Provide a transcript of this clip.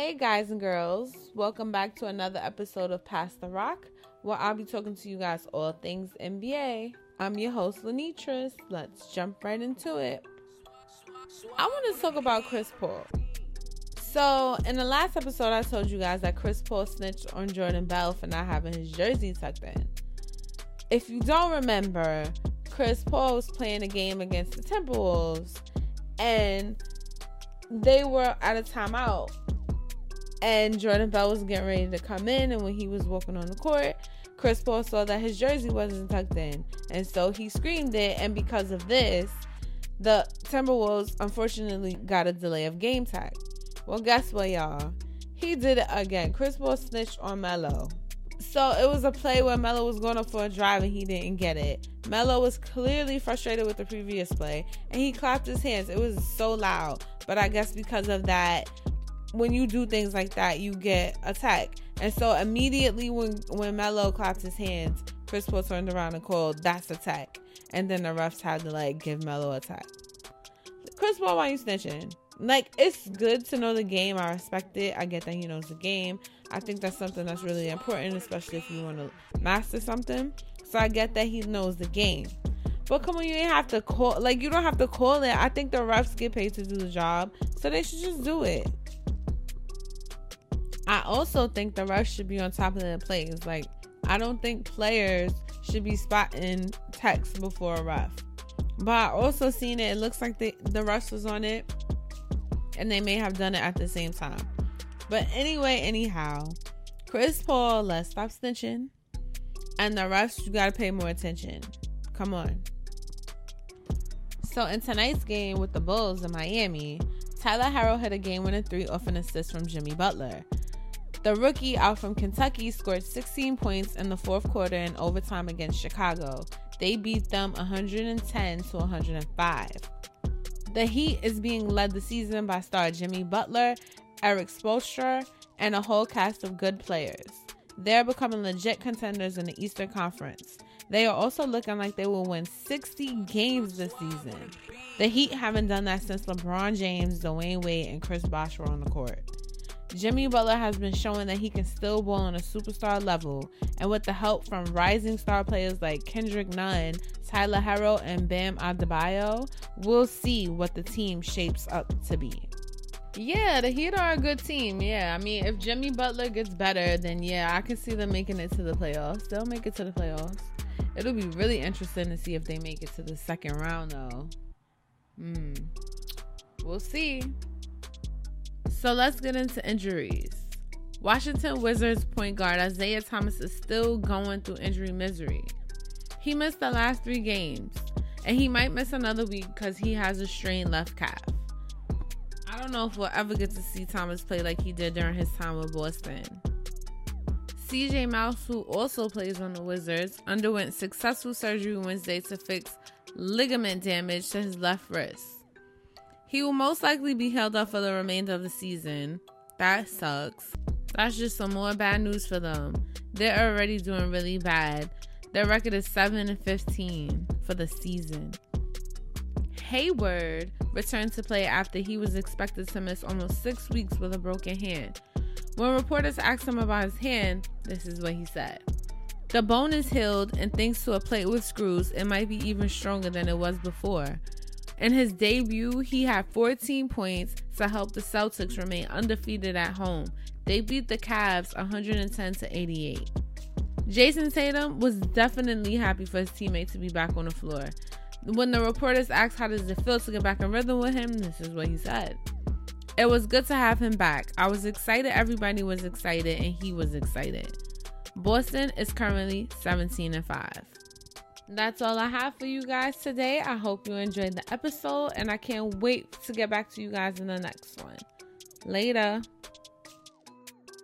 Hey, guys and girls, welcome back to another episode of Pass the Rock, where I'll be talking to you guys all things NBA. I'm your host, Lenitris. Let's jump right into it. I want to talk about Chris Paul. So, in the last episode, I told you guys that Chris Paul snitched on Jordan Bell for not having his jersey tucked in. If you don't remember, Chris Paul was playing a game against the Timberwolves, and they were at a timeout. And Jordan Bell was getting ready to come in, and when he was walking on the court, Chris Paul saw that his jersey wasn't tucked in, and so he screamed it. And because of this, the Timberwolves unfortunately got a delay of game time. Well, guess what, y'all? He did it again. Chris Paul snitched on Melo. So it was a play where Melo was going up for a drive and he didn't get it. Melo was clearly frustrated with the previous play and he clapped his hands. It was so loud. But I guess because of that, when you do things like that, you get attacked. And so immediately when when Melo clapped his hands, Chris Paul turned around and called, "That's attack." And then the refs had to like give Melo a tech. Chris Paul, why you snitching? Like it's good to know the game. I respect it. I get that he knows the game. I think that's something that's really important, especially if you want to master something. So I get that he knows the game. But come on, you ain't have to call. Like you don't have to call it. I think the refs get paid to do the job, so they should just do it. I also think the refs should be on top of the plays. Like I don't think players should be spotting techs before a ref. But I also seen it. It looks like the the refs was on it, and they may have done it at the same time. But anyway, anyhow, Chris Paul, let's stop snitching, and the refs, you gotta pay more attention. Come on. So in tonight's game with the Bulls in Miami, Tyler Herro hit a game-winning three off an assist from Jimmy Butler. The rookie out from Kentucky scored 16 points in the fourth quarter in overtime against Chicago. They beat them 110 to 105. The Heat is being led the season by star Jimmy Butler, Erik Spoelstra, and a whole cast of good players. They're becoming legit contenders in the Eastern Conference. They are also looking like they will win 60 games this season. The Heat haven't done that since LeBron James, Dwyane Wade, and Chris Bosh were on the court. Jimmy Butler has been showing that he can still ball on a superstar level, and with the help from rising star players like Kendrick Nunn, Tyler Herro, and Bam Adebayo, we'll see what the team shapes up to be. Yeah, the Heat are a good team. Yeah, I mean, if Jimmy Butler gets better, then yeah, I can see them making it to the playoffs. They'll make it to the playoffs. It'll be really interesting to see if they make it to the second round, though. Hmm. We'll see. So let's get into injuries. Washington Wizards point guard Isaiah Thomas is still going through injury misery. He missed the last three games, and he might miss another week because he has a strained left calf. I don't know if we'll ever get to see Thomas play like he did during his time with Boston. CJ Mouse, who also plays on the Wizards, underwent successful surgery Wednesday to fix ligament damage to his left wrist. He will most likely be held up for the remainder of the season. That sucks. That's just some more bad news for them. They're already doing really bad. Their record is 7 and 15 for the season. Hayward returned to play after he was expected to miss almost six weeks with a broken hand. When reporters asked him about his hand, this is what he said. The bone is healed, and thanks to a plate with screws, it might be even stronger than it was before. In his debut, he had 14 points to help the Celtics remain undefeated at home. They beat the Cavs 110 to 88. Jayson Tatum was definitely happy for his teammate to be back on the floor. When the reporters asked how does it feel to get back in rhythm with him, this is what he said. It was good to have him back. I was excited, everybody was excited, and he was excited. Boston is currently 17 and 5. That's all I have for you guys today. I hope you enjoyed the episode, and I can't wait to get back to you guys in the next one. Later.